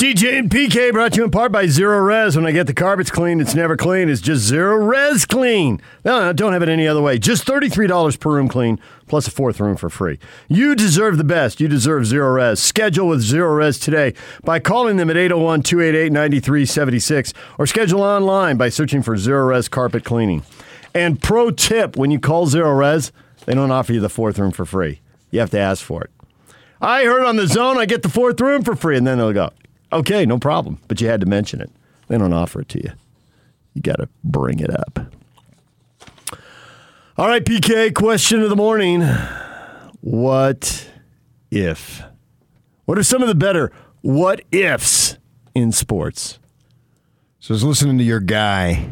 DJ and PK brought you in part by Zerorez. When I get the carpets clean, it's never clean. It's just Zerorez clean. No, no, don't have it any other way. Just $33 per room clean, plus a fourth room for free. You deserve the best. You deserve Zerorez. Schedule with Zerorez today by calling them at 801 288 9376 or schedule online by searching for Zerorez Carpet Cleaning. And pro tip when you call Zerorez, they don't offer you the fourth room for free. You have to ask for it. I heard on the zone I get the fourth room for free, and then they'll go, okay, no problem. But you had to mention it. They don't offer it to you. You got to bring it up. All right, PK, question of the morning. What if? What are some of the better what ifs in sports? So I was listening to your guy,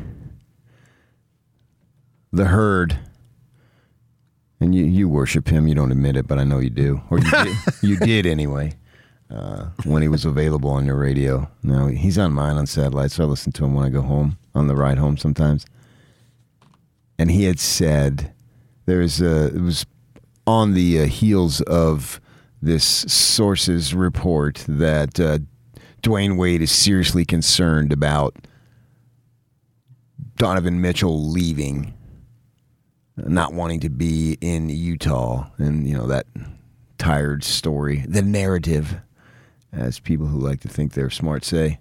the herd, and you, you worship him. You don't admit it, but I know you do, or you did, you did anyway. Uh, when he was available on your radio. Now he's on mine on satellite, so I listen to him when I go home on the ride home sometimes. And he had said there's a, it was on the uh, heels of this source's report that uh, Dwyane Wade is seriously concerned about Donovan Mitchell leaving, not wanting to be in Utah, and you know that tired story, the narrative, as people who like to think they're smart say.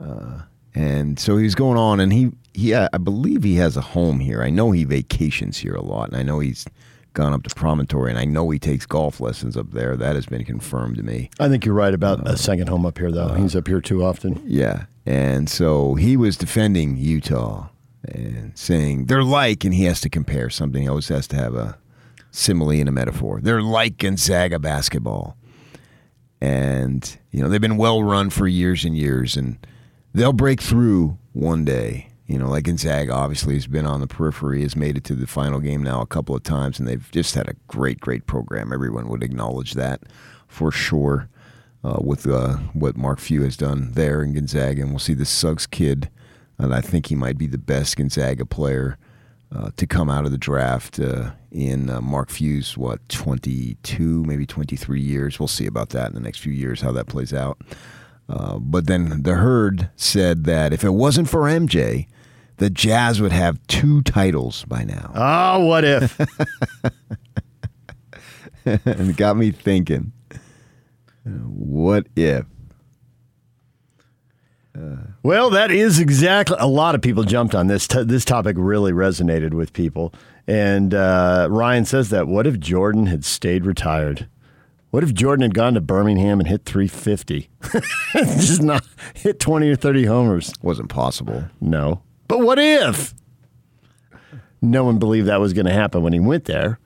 Uh, and so he's going on, and he he uh, I believe he has a home here. I know he vacations here a lot, and I know he's gone up to Promontory, and I know he takes golf lessons up there. That has been confirmed to me. I think you're right about a uh, second home up here, though. Uh, he's up here too often. Yeah. And so he was defending Utah and saying they're like, and he has to compare something. He always has to have a simile and a metaphor. They're like Gonzaga basketball. And, you know, they've been well run for years and years, and they'll break through one day. You know, like Gonzaga obviously has been on the periphery, has made it to the final game now a couple of times, and they've just had a great, great program. Everyone would acknowledge that for sure uh, with uh, what Mark Few has done there in Gonzaga. And we'll see the Suggs kid, and I think he might be the best Gonzaga player uh, to come out of the draft uh, in uh, Mark Few's, what, 22, maybe 23 years. We'll see about that in the next few years, how that plays out. Uh, but then the herd said that if it wasn't for MJ, the Jazz would have two titles by now. Oh, what if? and it got me thinking, what if? Well, that is exactly. A lot of people jumped on this. T- this topic really resonated with people, and uh, Ryan says that. What if Jordan had stayed retired? What if Jordan had gone to Birmingham and hit 350? Just not hit 20 or 30 homers. Wasn't possible. No, but what if? No one believed that was going to happen when he went there.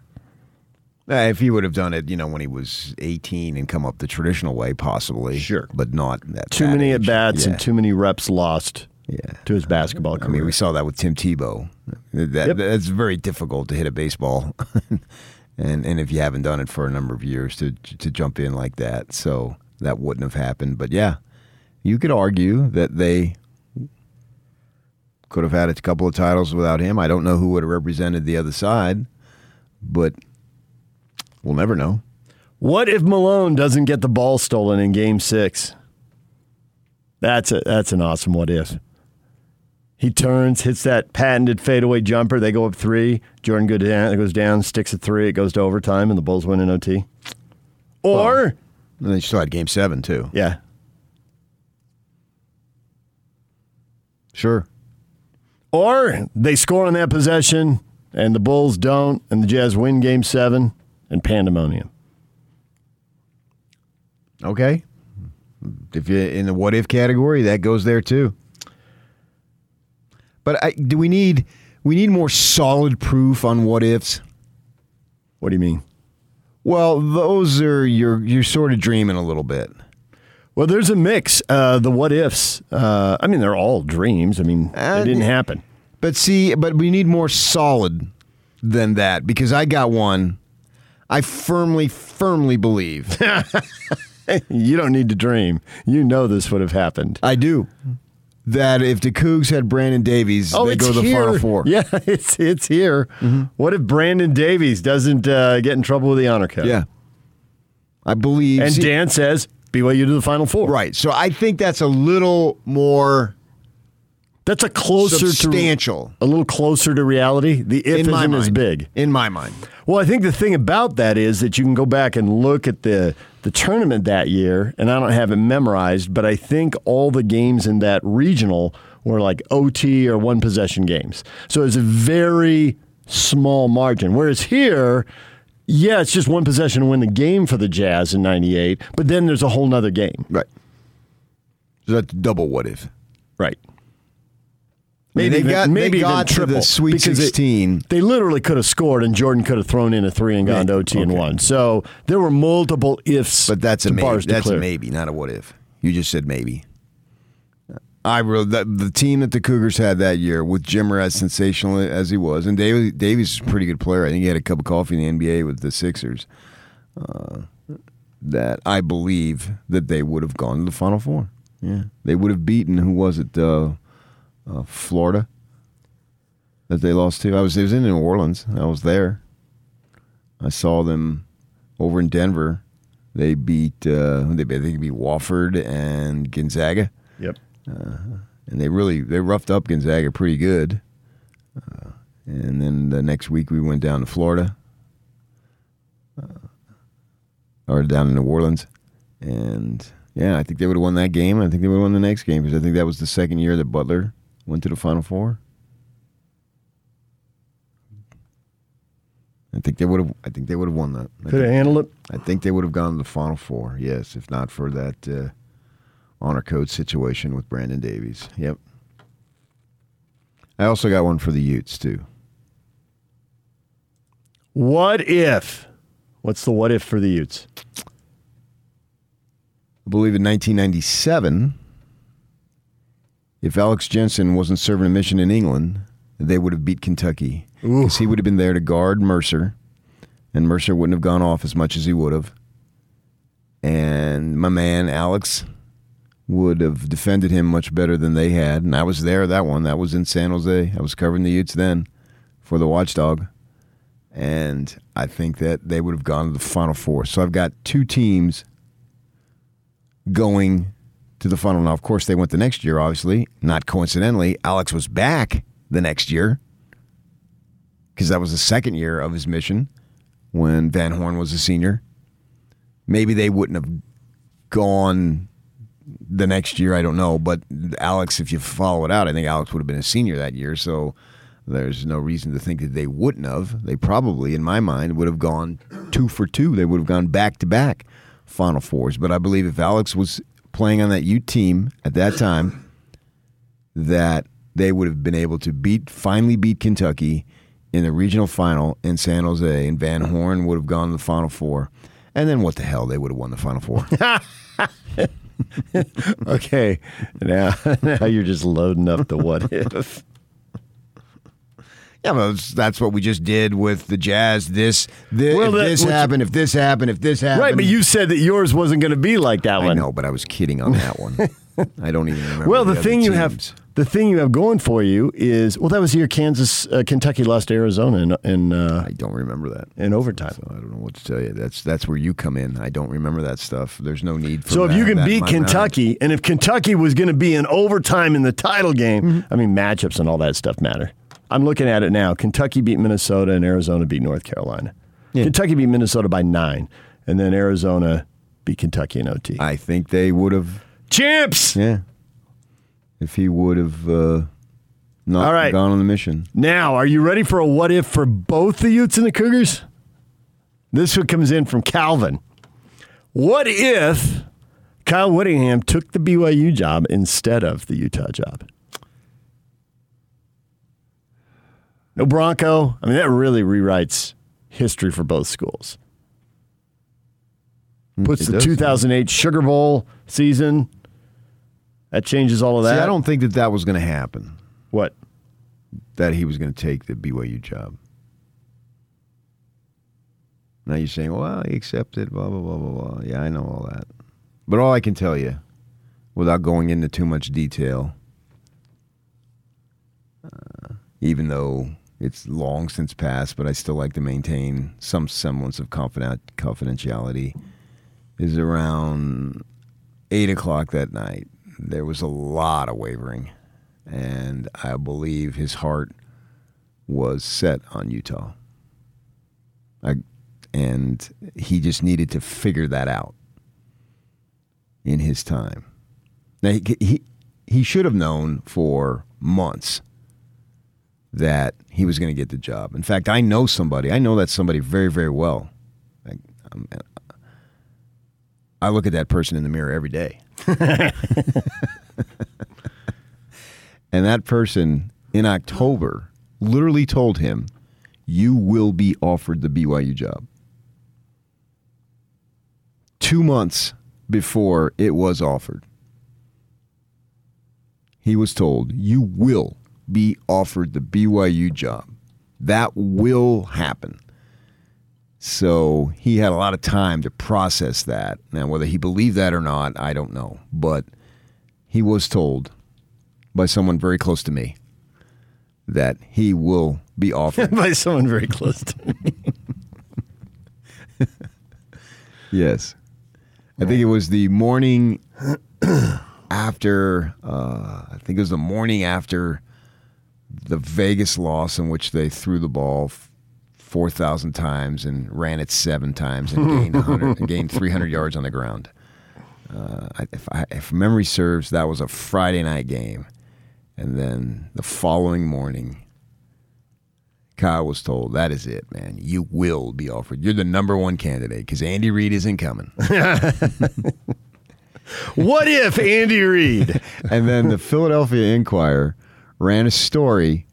Uh, if he would have done it, you know, when he was 18 and come up the traditional way, possibly. Sure. But not at Too many at bats Yeah. and too many reps lost Yeah. to his basketball I career. mean, we saw that with Tim Tebow. That, Yep. That's very difficult to hit a baseball, and and if you haven't done it for a number of years, to to jump in like that, so that wouldn't have happened. But yeah, you could argue that they could have had a couple of titles without him. I don't know who would have represented the other side, but we'll never know. What if Malone doesn't get the ball stolen in Game Six? That's a that's an awesome what if. He turns, hits that patented fadeaway jumper. They go up three. Jordan goes down, goes down, sticks a three. It goes to overtime, and the Bulls win in OT. Or And they still had Game Seven too. yeah, Sure. or they score on that possession, and the Bulls don't, and the Jazz win Game Seven, and pandemonium. Okay. If you're in the what if category, that goes there too. But I, do we need we need more solid proof on what ifs? What do you mean? Well, those are you're you're sort of dreaming a little bit. Well, there's a mix. Uh, the what ifs. Uh, I mean, they're all dreams. I mean, Uh, it didn't happen. But see, but we need more solid than that because I got one. I firmly, firmly believe You don't need to dream. You know this would have happened. I do that if the Cougs had Brandon Davies, they go to the Final Four. Oh, Yeah, it's it's here. What if Brandon Davies doesn't uh, get in trouble with the honor code? Yeah. I believe. And see- Dan says BYU to the Final Four. Right. So I think that's a little more That's a closer to substantial to a little closer to reality. The if in isn't mind. as big. In my mind. Well, I think the thing about that is that you can go back and look at the the tournament that year, and I don't have it memorized, but I think all the games in that regional were like OT or one possession games. So it's a very small margin. Whereas here, yeah, it's just one possession to win the game for the Jazz in '98, but then there's a whole nother game. Right. So that's double what if. Right. Mean, they even- got- they maybe even got to the triple, Sweet because it- 16. They, literally could have scored, and Jordan could have thrown in a three and gone to Yeah, OT and okay. won. So there were multiple ifs. But that's a maybe. to That's a maybe, not a what if. You just said maybe. I really the, the team that the Cougars had that year with Jimmer as sensational as he was, and Davies Davies is a pretty good player. I think he had a cup of coffee in the NBA with the Sixers. Uh, that I believe that they would have gone to the Final Four. Yeah, they would have beaten who was it? Uh, uh, Florida that they lost to. I was it was in New Orleans. I was there. I saw them over in Denver. They beat uh, they beat- they beat Wofford and Gonzaga, Yep. and they really they roughed up Gonzaga pretty good. Uh, and then the next week we went down to Florida, uh, or down to New Orleans, and yeah, I think they would have won that game. I think they would have won the next game because I think that was the second year that Butler went to the Final Four. I think they would have. I think they would have won that. Could have handled it. I think they would have gone to the Final Four, yes, if not for that uh, honor code situation with Brandon Davies. Yep. I also got one for the Utes, too. What if? What's the what if for the Utes? I believe in 1997, if Alex Jensen wasn't serving a mission in England, they would have beat Kentucky. Because he would have been there to guard Mercer, and Mercer wouldn't have gone off as much as he would have. And my man, Alex, would have defended him much better than they had. And I was there that one. That was in San Jose. I was covering the Utes then for the Watchdog. And I think that they would have gone to the Final Four. So I've got two teams going to the final. Now, of course, they went the next year, obviously. Not coincidentally, Alex was back the next year because that was the second year of his mission when Van Horn was a senior. Maybe they wouldn't have gone the next year. I don't know. But Alex, if you follow it out, I think Alex would have been a senior that year. So there's no reason to think that they wouldn't have. They probably, in my mind, would have gone two for two. They would have gone back to back Final Fours. But I believe if Alex was playing on that U team at that time, that they would have been able to beat, finally beat Kentucky in the regional final in San Jose, and Van Horn would have gone to the Final Four. And then what the hell? They would have won the Final Four. Okay, now now you're just loading up the what if. Yeah, well, that's- what we just did with the Jazz. This, this Well, if that- this happened, if this happened, if this happened. Right, but you said that yours wasn't going to be like that I one. I know, but I was kidding on that one. I don't even remember. Well, the, other thing you have the thing you have going for you is well, that was the year Kansas, uh, Kentucky lost to Arizona in in, uh, I don't remember that. in overtime. So I don't know what to tell you. That's that's where you come in. I don't remember that stuff. There's no need for. That. So if that- you can beat mind. Kentucky, and if Kentucky was going to be in overtime in the title game, I mean matchups and all that stuff matter. I'm looking at it now. Kentucky beat Minnesota, and Arizona beat North Carolina. Kentucky beat Minnesota by nine, and then Arizona beat Kentucky in OT. I think they would have. Champs! Yeah. If he would have uh, not All right. gone on the mission. Now, are you ready for a what if for both the Utes and the Cougars? This one comes in from Calvin. What if Kyle Whittingham took the BYU job instead of the Utah job? No Bronco. I mean, that really rewrites history for both schools. Puts it the does. 2008 Sugar Bowl season. That changes all of See, that. I don't think that that was going to happen. What? That he was going to take the BYU job. Now you're saying, well, he accepted, blah, blah, blah, blah, blah. Yeah, I know all that. But all I can tell you, without going into too much detail, uh, even though it's long since passed, but I still like to maintain some semblance of confident, confidentiality, is around eight o'clock that night, there was a lot of wavering, and I believe his heart was set on Utah. I, and he just needed to figure that out in his time. Now he he, he should have known for months that he was going to get the job. In fact, I know somebody. I know that somebody very very well. I, I'm, I look at that person in the mirror every day. and that person in October literally told him, You will be offered the BYU job. Two months before it was offered, he was told, You will be offered the BYU job. That will happen. So he had a lot of time to process that. Now, whether he believed that or not, I don't know. But he was told by someone very close to me that he will be offered. by someone very close to me. yes. I think it was the morning after, uh, I think it was the morning after the Vegas loss in which they threw the ball 4,000 times and ran it seven times and gained, 100, and gained 300 yards on the ground. Uh, if, I, if memory serves, that was a Friday night game. And then the following morning, Kyle was told, that is it, man. You will be offered. You're the number one candidate because Andy Reid isn't coming. what if Andy Reid? and then the Philadelphia Inquirer ran a story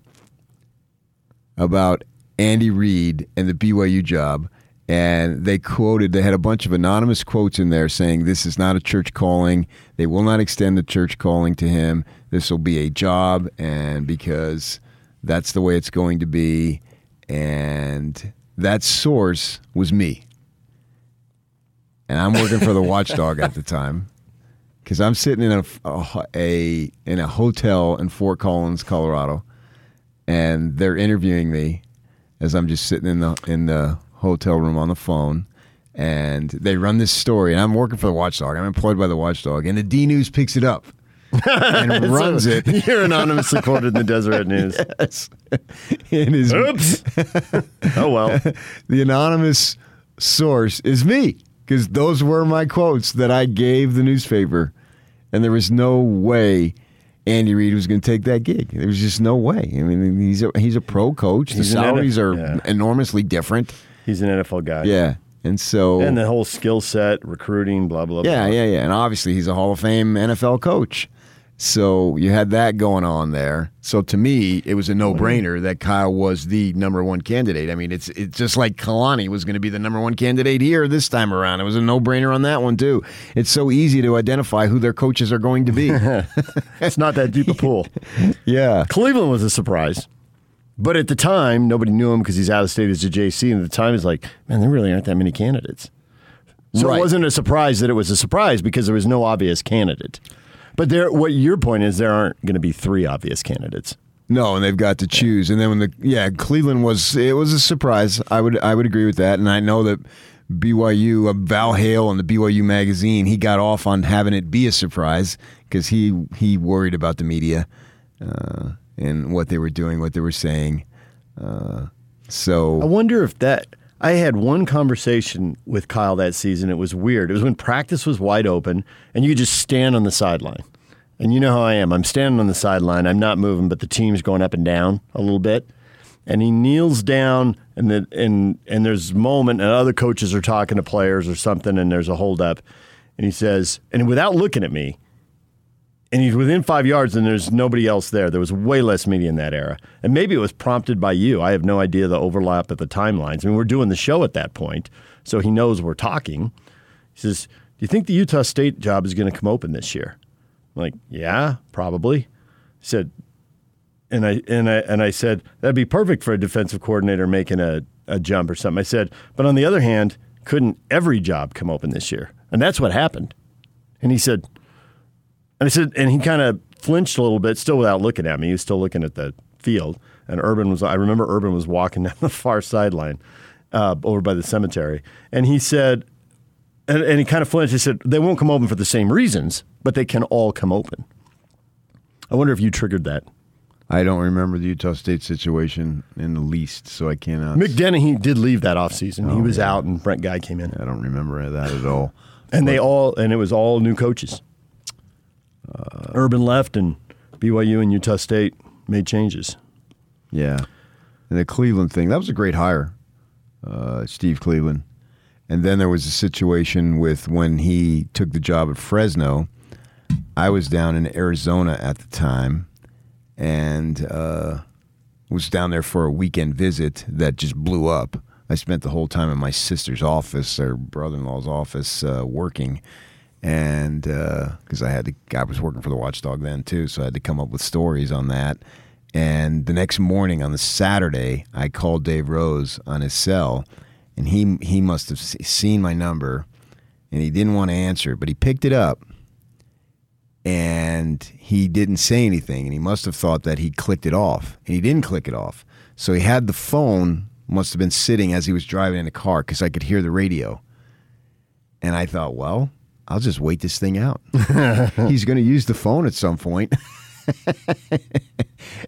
about Andy Reid and the BYU job. And they quoted, they had a bunch of anonymous quotes in there saying, This is not a church calling. They will not extend the church calling to him. This will be a job. And because that's the way it's going to be. And that source was me. And I'm working for the Watchdog at the time because I'm sitting in a, a, a in a hotel in Fort Collins, Colorado, and they're interviewing me as I'm just sitting in the in the hotel room on the phone, and they run this story, and I'm working for the Watchdog. I'm employed by the Watchdog, and the D News picks it up and runs So it. You're anonymously quoted in the Deseret News. Yes. Oops. oh well. the anonymous source is me because those were my quotes that I gave the newspaper, and there was no way Andy Reid was going to take that gig. There was just no way. I mean, he's a, he's a pro coach. The He's salaries are yeah. enormously different. He's an NFL guy. Yeah, and so And the whole skill set, recruiting, blah blah. Blah. Yeah, blah. yeah, yeah, and obviously he's a Hall of Fame NFL coach. So you had that going on there. So to me, it was a mm-hmm. no-brainer that Kyle was the number one candidate. I mean, it's it's just like Kalani was going to be the number one candidate here this time around. It was a no-brainer on that one too. It's so easy to identify who their coaches are going to be. It's not that deep a pool. yeah, Cleveland was a surprise. But at the time, nobody knew him because he's out of state as a JC. And at the time, it's like, man, there really aren't that many candidates. So Right. it wasn't a surprise that it was a surprise because there was no obvious candidate. But there, what your point is, there aren't going to be three obvious candidates. No, and they've got to choose. And then when the yeah, Cleveland was it was a surprise. I would I would agree with that. And I know that BYU, uh, Val Hale on the BYU magazine, he got off on having it be a surprise because he he worried about the media uh, and what they were doing, what they were saying. Uh, so I wonder if that. I had one conversation with Kyle that season. It was weird. It was when practice was wide open and you could just stand on the sideline. And you know how I am. I'm standing on the sideline. I'm not moving, but the team's going up and down a little bit. And he kneels down, and the, and and there's a moment, and other coaches are talking to players or something, and there's a holdup, and he says, and without looking at me, and he's within five yards, and there's nobody else there. There was way less media in that era, and maybe it was prompted by you. I have no idea the overlap at the timelines. I mean, we're doing the show at that point, so he knows we're talking. He says, "Do you think the Utah State job is going to come open this year?" I'm like, "Yeah, probably." He said, and I and I and I said that'd be perfect for a defensive coordinator making a, a jump or something. I said, but on the other hand, couldn't every job come open this year? And that's what happened. And he said, and I said, and he kind of flinched a little bit, still without looking at me. He was still looking at the field. And Urban was, I remember Urban was walking down the far sideline uh, over by the cemetery. And he said, And, and he kind of flinched. He said, they won't come open for the same reasons, but they can all come open. I wonder if you triggered that. I don't remember the Utah State situation in the least, so I cannot. Mick Dennehy did leave that offseason. he Oh, was yeah. out, and Brent Guy came in. I don't remember that at all. And they all, and it was all new coaches. Uh, Urban left, and BYU and Utah State made changes. Yeah. And the Cleveland thing, that was a great hire, uh, Steve Cleveland. And then there was a situation with when he took the job at Fresno. I was down in Arizona at the time and uh, was down there for a weekend visit that just blew up. I spent the whole time in my sister's office, or brother in law's office, uh, working. And uh, because I had to, I was working for the Watchdog then too, so I had to come up with stories on that. And the next morning on the Saturday, I called Dave Rose on his cell, and he he must have seen my number, and he didn't want to answer, but he picked it up, and he didn't say anything, and he must have thought that he clicked it off, and he didn't click it off. So he had the phone must have been sitting as he was driving in the car because I could hear the radio, and I thought, well, I'll just wait this thing out. He's going to use the phone at some point.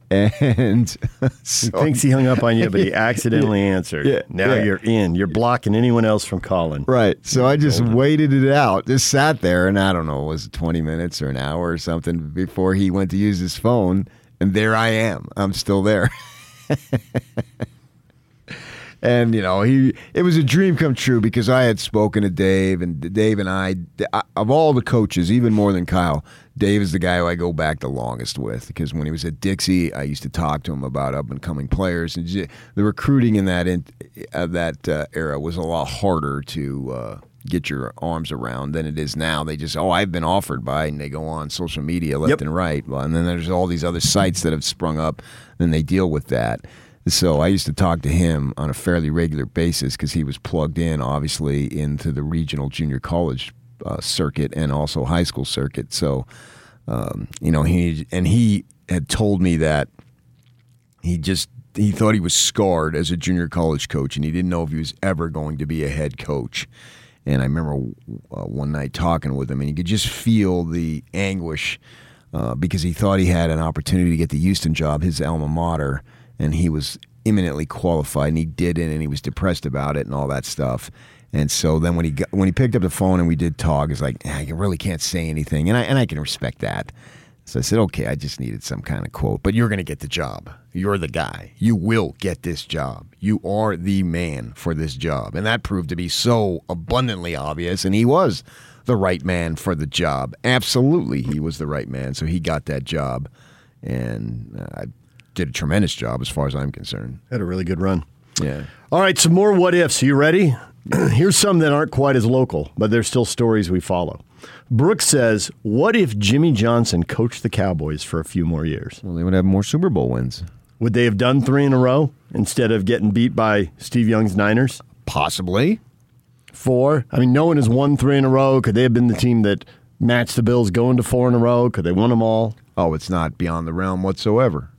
and He thinks he hung up on you, but he accidentally answered. Yeah, Now yeah. you're in. You're blocking anyone else from calling. Right. So I just waited it out. Just sat there and I don't know, was it 20 minutes or an hour or something before he went to use his phone and there I am. I'm still there. and you know, he it was a dream come true because I had spoken to Dave and Dave and I of all the coaches, even more than Kyle, Dave is the guy who I go back the longest with because when he was at Dixie, I used to talk to him about up and coming players and the recruiting in that in, uh, that uh, era was a lot harder to uh, get your arms around than it is now. They just oh I've been offered by and they go on social media left Yep. and right. Well, and then there's all these other sites that have sprung up, and they deal with that. So I used to talk to him on a fairly regular basis because he was plugged in, obviously, into the regional junior college uh, circuit and also high school circuit. So, um, you know, he and he had told me that he just he thought he was scarred as a junior college coach, and he didn't know if he was ever going to be a head coach. And I remember uh, one night talking with him, and you could just feel the anguish uh, because he thought he had an opportunity to get the Houston job, his alma mater, and he was imminently qualified, and he didn't, and he was depressed about it and all that stuff. And so then when he got, when he picked up the phone and we did talk, it's like "Ah, I really can't say anything, and I and I can respect that. So I said, okay, I just needed some kind of quote, but you're going to get the job. You're the guy. You will get this job. You are the man for this job. And that proved to be so abundantly obvious. And he was the right man for the job. Absolutely, he was the right man. So he got that job. And uh, I did a tremendous job as far as I'm concerned. Had a really good run. Yeah. All right, some more what ifs. Are you ready? Here's some that aren't quite as local, but they're still stories we follow. Brooks says, What if Jimmy Johnson coached the Cowboys for a few more years? Well, they would have more Super Bowl wins. Would they have done three in a row instead of getting beat by Steve Young's Niners? Possibly. Four? I mean, no one has won three in a row. Could they have been the team that matched the Bills going to four in a row? Could they won them all? Oh, it's not beyond the realm whatsoever.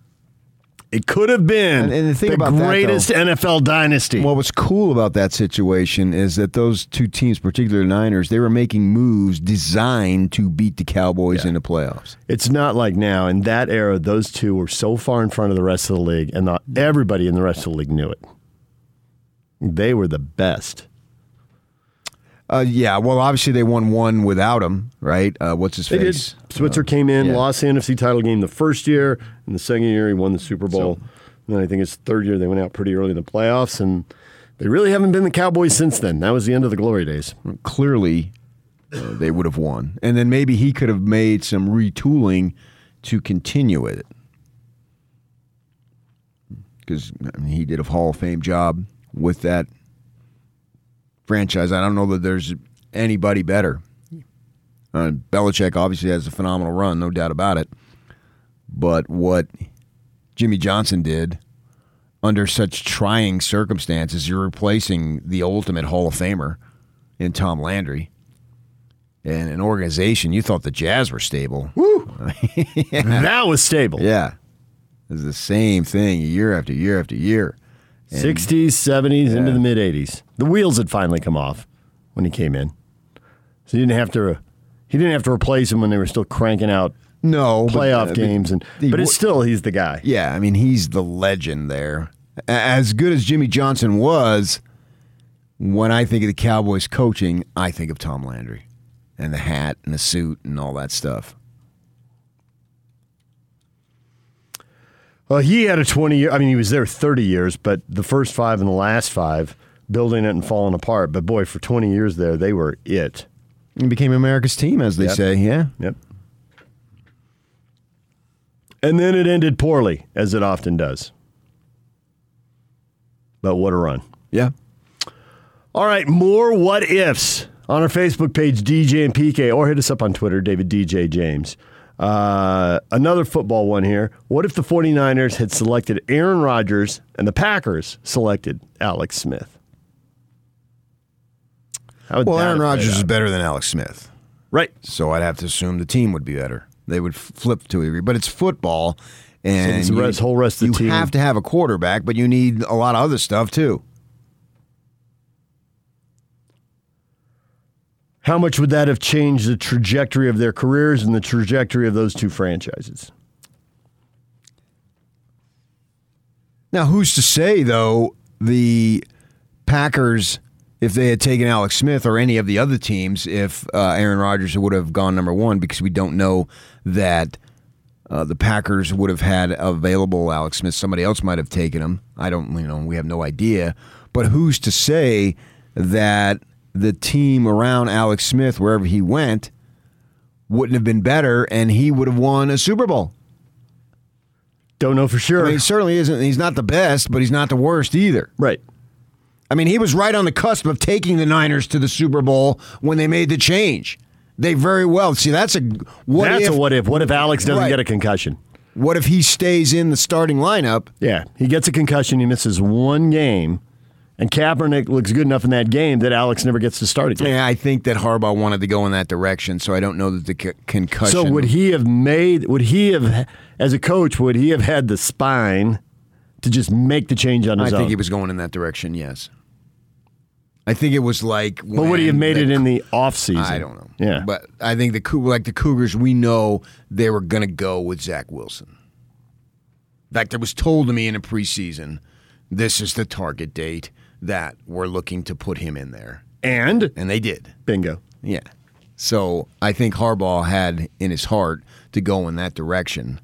It could have been And- and the thing about that, greatest NFL dynasty. What was cool about that situation is that those two teams, particularly the Niners, they were making moves designed to beat the Cowboys in the playoffs. It's not like now. In that era, those two were so far in front of the rest of the league, and not everybody in the rest of the league knew it. They were the best. Uh, yeah, well, obviously they won one without him, right? Uh, what's his They face? did. Switzer came in, yeah. lost the NFC title game the first year, and the second year he won the Super Bowl. and then I think his third year they went out pretty early in the playoffs, and they really haven't been the Cowboys since then. That was the end of the glory days. Clearly, uh, they would have won, and then maybe he could have made some retooling to continue it, because I mean, he did a Hall of Fame job with that franchise. I don't know that there's anybody better. Uh, Belichick obviously has a phenomenal run, no doubt about it. But what Jimmy Johnson did under such trying circumstances, you're replacing the ultimate Hall of Famer in Tom Landry. And an organization, you thought the Jazz were stable. Woo! That was stable. Yeah. It's the same thing year after year after year. 60s, 70s, into the mid 80s. The wheels had finally come off when he came in. So he didn't have to. He didn't have to replace him when they were still cranking out No but, playoff uh, games, and he but it's still he's the guy. Yeah, I mean he's the legend there. As good as Jimmy Johnson was, when I think of the Cowboys coaching, I think of Tom Landry and the hat and the suit and all that stuff. Well, he had a 20 year, I mean, he was there 30 years, but the first five and the last five, building it and falling apart. But boy, for 20 years there, they were it. He became America's team, as they Yep. say. Yeah. Yep. And then it ended poorly, as it often does. But what a run. Yeah. All right, more what ifs on our Facebook page, DJ and PK, or hit us up on Twitter, David DJ James. Uh, another football one here. What if the 49ers had selected Aaron Rodgers and the Packers selected Alex Smith? How Well, Aaron Rodgers is better than Alex Smith. Right. So I'd have to assume the team would be better. They would flip to agree, but it's football, and So the rest- whole rest of the you team- have to have a quarterback, but you need a lot of other stuff too. How much would that have changed the trajectory of their careers and the trajectory of those two franchises? Now, who's to say though the Packers, if they had taken Alex Smith or any of the other teams, if uh, Aaron Rodgers would have gone number one, because we don't know that uh, the Packers would have had available Alex Smith. Somebody else might have taken him. I don't, you know, we have no idea. But who's to say that the team around Alex Smith, wherever he went, wouldn't have been better and he would have won a Super Bowl? Don't know for sure. I mean, he certainly isn't. He's not the best, but he's not the worst either. right. I mean, he was right on the cusp of taking the Niners to the Super Bowl when they made the change. They very well see that's a what That's if a what if. What if Alex doesn't Right. get a concussion? what if he stays in the starting lineup? Yeah, he gets a concussion. He misses one game, and Kaepernick looks good enough in that game that Alex never gets to start again. Yeah, I think that Harbaugh wanted to go in that direction, so I don't know that the c- concussion. So would he have made? Would he have, as a coach, would he have had the spine to just make the change on his own? I think he was going in that direction. Yes. I think it was like. but would he have made the- it in the off season? I don't know. Yeah, but I think the like the Cougars, we know they were going to go with Zach Wilson. In fact, it was told to me in a preseason, this is the target date that we're looking to put him in there, and and they did. bingo. Yeah. So I think Harbaugh had in his heart to go in that direction,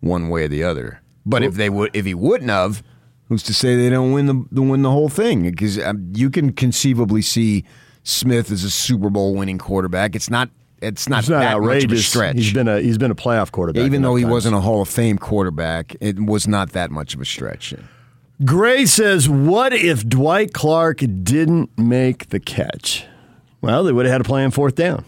one way or the other. But if they would, if he wouldn't have, who's to say they don't win the, win the whole thing? Because um, you can conceivably see Smith as a Super Bowl winning quarterback. It's not. It's not It's not that much of a outrageous. stretch. He's been a he's been a playoff quarterback. Even though he times. wasn't a Hall of Fame quarterback, it was not that much of a stretch. Gray says, "What if Dwight Clark didn't make the catch? Well, they would have had to play on fourth down.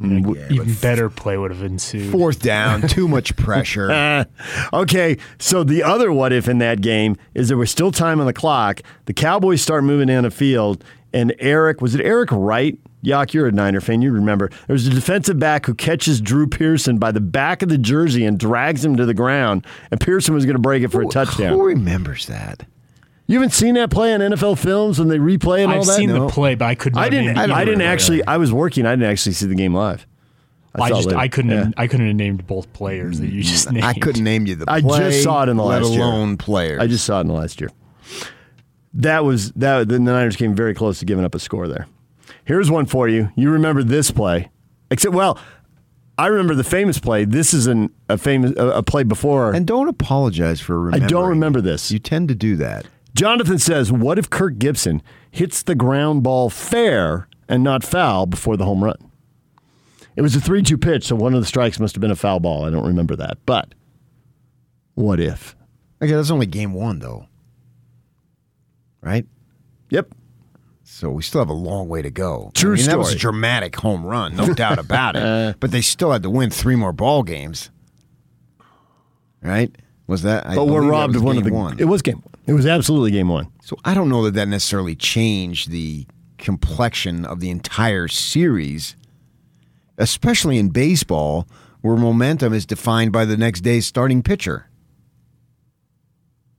Even better play would have ensued. Fourth down, too much pressure. Uh, okay, so the other what if in that game is there was still time on the clock. The Cowboys start moving down the field, and Eric was it Eric Wright? Yak, you're a Niner fan. You remember there was a defensive back who catches Drew Pearson by the back of the jersey and drags him to the ground, and Pearson was going to break it for a touchdown. Who remembers that? You haven't seen that play on NFL films when they replay and all that. I've seen No. the play, but I couldn't. I didn't. I, didn't actually. I was working. I didn't actually see the game live. I saw it just later. I couldn't. Yeah. I couldn't have named both players that you just mm, named. I couldn't name you the I just saw it in the let last year. alone players. I just saw it in the last year. That was that. The Niners came very close to giving up a score there. Here's one for you. You remember this play? Except, well, I remember the famous play. This is an, a famous a, a play before. and don't apologize for I don't remember this. You tend to do that. Jonathan says, "What if Kirk Gibson hits the ground ball fair and not foul before the home run?" It was a three-two pitch, so one of the strikes must have been a foul ball. I don't remember that, but what if? Okay, that's only game one though, right? Yep. So we still have a long way to go. True I mean, That was a dramatic home run, no doubt about it. Uh. But they still had to win three more ball games, right? Was that? I But we're robbed of one of the. One. It was game one. It was absolutely game one. So I don't know that that necessarily changed the complexion of the entire series, especially in baseball, where momentum is defined by the next day's starting pitcher.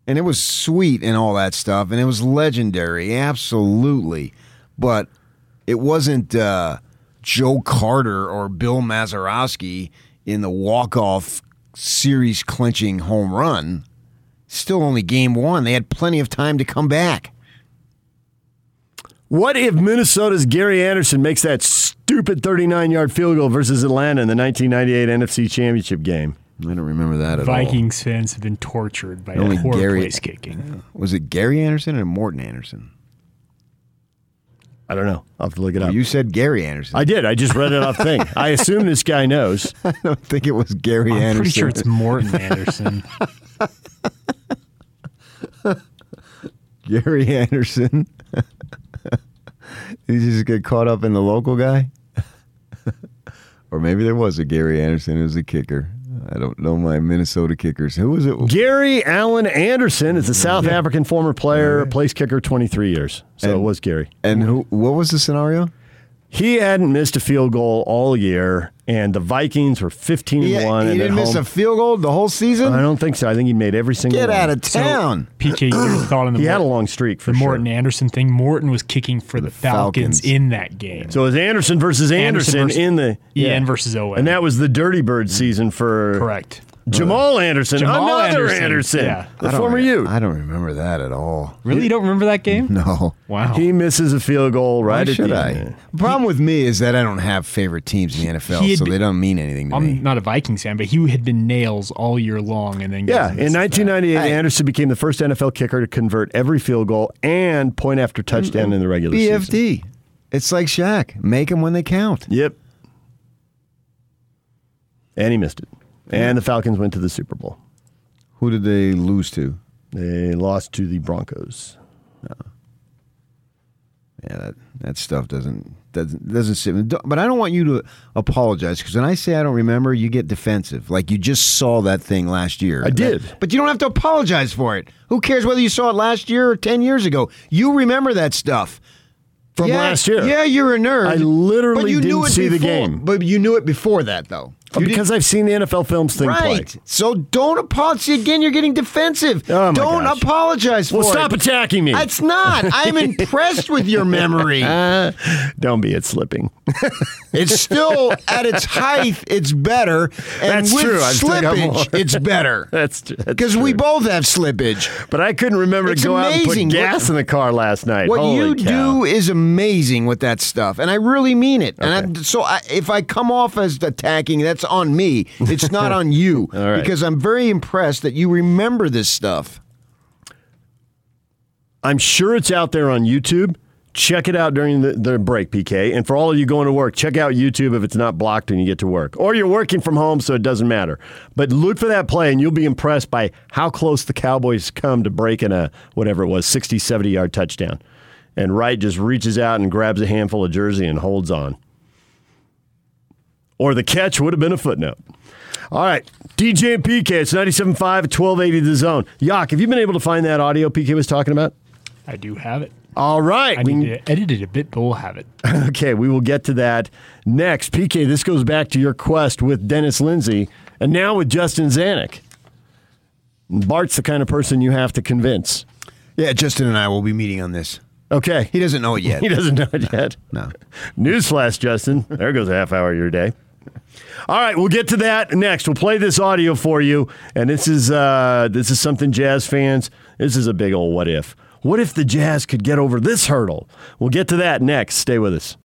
And it was sweet and all that stuff, and it was legendary, absolutely. But It wasn't uh, Joe Carter or Bill Mazeroski in the walk-off series clinching home run. Still only game one. They had plenty of time to come back. What if Minnesota's Gary Anderson makes that stupid 39 yard field goal versus Atlanta in the 1998 NFC Championship game? I don't remember that at all. Vikings fans have been tortured by Only that poor Gary- place kicking. Was it Gary Anderson or Morten Andersen? I don't know. I'll have to look it up. You said Gary Anderson. I did. I just read it off thing. I assume this guy knows. I don't think it was Gary I'm Anderson. pretty sure it's Morten Andersen. Gary Anderson. Did he just get caught up in the local guy? or maybe there was a Gary Anderson who was a kicker. I don't know my Minnesota kickers. Who was it? Gary Allen Anderson is a South African former player, place kicker, 23 years. So it was Gary. And who? What was the scenario? He hadn't missed a field goal all year, and the Vikings were 15 He, and he 1. and didn't miss home- a field goal the whole season. I don't think so. I think he made every single Get one. out of town. PK, your thought on the He had a long streak for the sure. Morten Andersen thing. Morten was kicking for the, Falcons, Falcons. in that game. So it was Anderson versus Anderson, Anderson versus- in the Yeah. EN versus Owen. and that was the Dirty Bird season for Correct. Jamal Anderson, Jamal another Anderson, Anderson, yeah. the I don't former re- youth. I don't remember that at all. Really, you don't remember that game? No. Wow. He misses a field goal right Why at should the I? end. The problem with me is that I don't have favorite teams in the NFL, He had so been- they don't mean anything to me. I'm me. not a Vikings fan, but he had been nails all year long, and then goes Yeah, and in misses that. 1998, Hey. Anderson became the first NFL kicker to convert every field goal and point after touchdown in the regular season. BFD. It's like Shaq. Make them when they count. Yep. And he missed it. And the Falcons went to the Super Bowl. Who did they lose to? They lost to the Broncos. Uh, yeah, that, that stuff doesn't doesn't doesn't sit. don't- But I don't want you to apologize because when I say I don't remember, you get defensive. Like you just saw that thing last year. I did. That- but you don't have to apologize for it. Who cares whether you saw it last year or ten years ago? You remember that stuff From Yeah, last year. Yeah, you're a nerd. I literally but you didn't knew it see the game. But you knew it before that, though. Oh, You because I've seen the NFL films thing Right. play. So don't apologize. Again, you're getting defensive. Oh, don't gosh. apologize for Well, it. stop attacking me. It's not. I'm impressed with your memory. Uh, don't be it slipping. It's still at its height. It's better, and That's with true. I've still got more. slippage, it's better. That's true. Because we both have slippage. But I couldn't remember It's to go out and put amazing what- gas in the car last night. What Holy you cow. do is amazing with that stuff, and I really mean it. And I, so, I, if I come off as attacking, that's on me. It's not on you, right. because I'm very impressed that you remember this stuff. I'm sure it's out there on YouTube. Check it out during the, the break, PK. And for all of you going to work, check out YouTube if it's not blocked when you get to work. Or you're working from home, so it doesn't matter. But look for that play, and you'll be impressed by how close the Cowboys come to breaking a, whatever it was, 60, 70 yard touchdown. And Wright just reaches out and grabs a handful of jersey and holds on. Or the catch would have been a footnote. All right, DJ and PK, it's 97.5 at 1280 The Zone. Yak, have you been able to find that audio PK was talking about? I do have it. All right. I we- need to edit it a bit, but we'll have it. Okay, we will get to that next. PK, this goes back to your quest with Dennis Lindsay and now with Justin Zanik. Bart's the kind of person you have to convince. Yeah, Justin and I will be meeting on this. Okay. He doesn't know it yet. He doesn't know it yet. No. Newsflash, Justin. There goes a half hour of your day. All right, we'll get to that next. We'll play this audio for you, and this is uh, this is something Jazz fans. This is a big old what if. What if the Jazz could get over this hurdle? We'll get to that next. Stay with us.